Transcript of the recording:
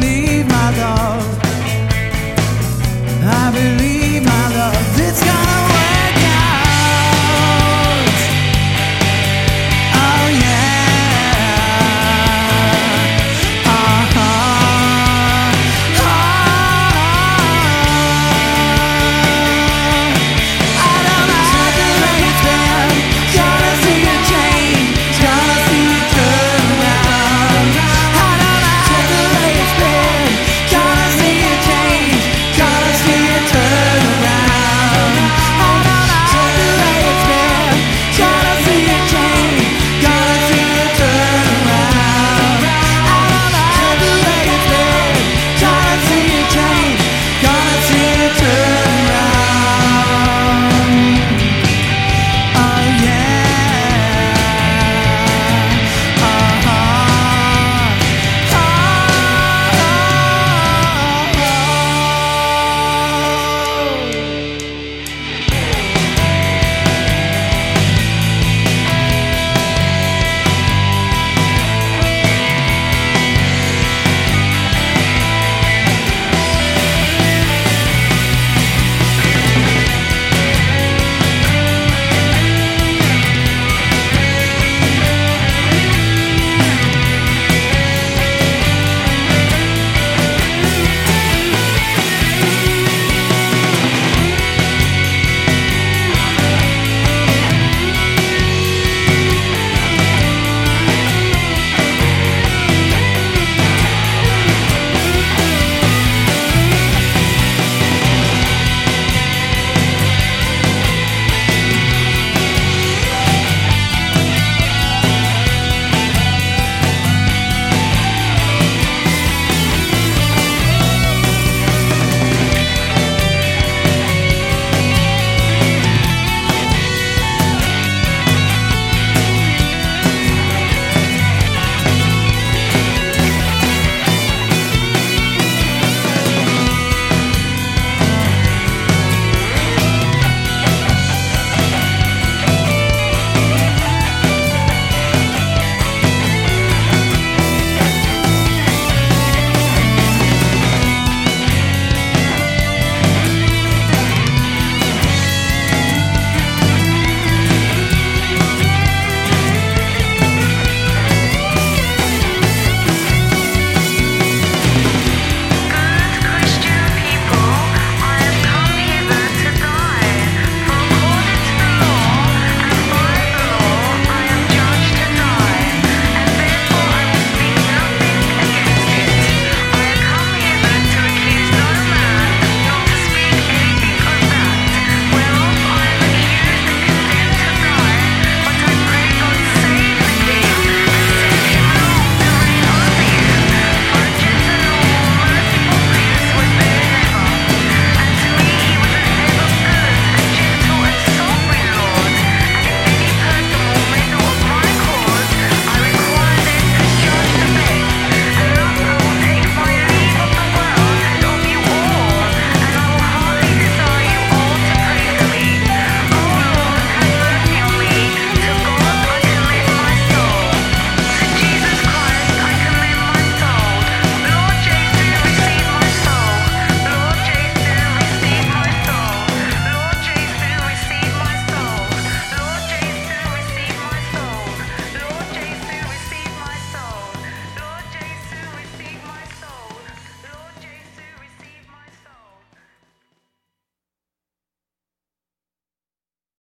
leave my love.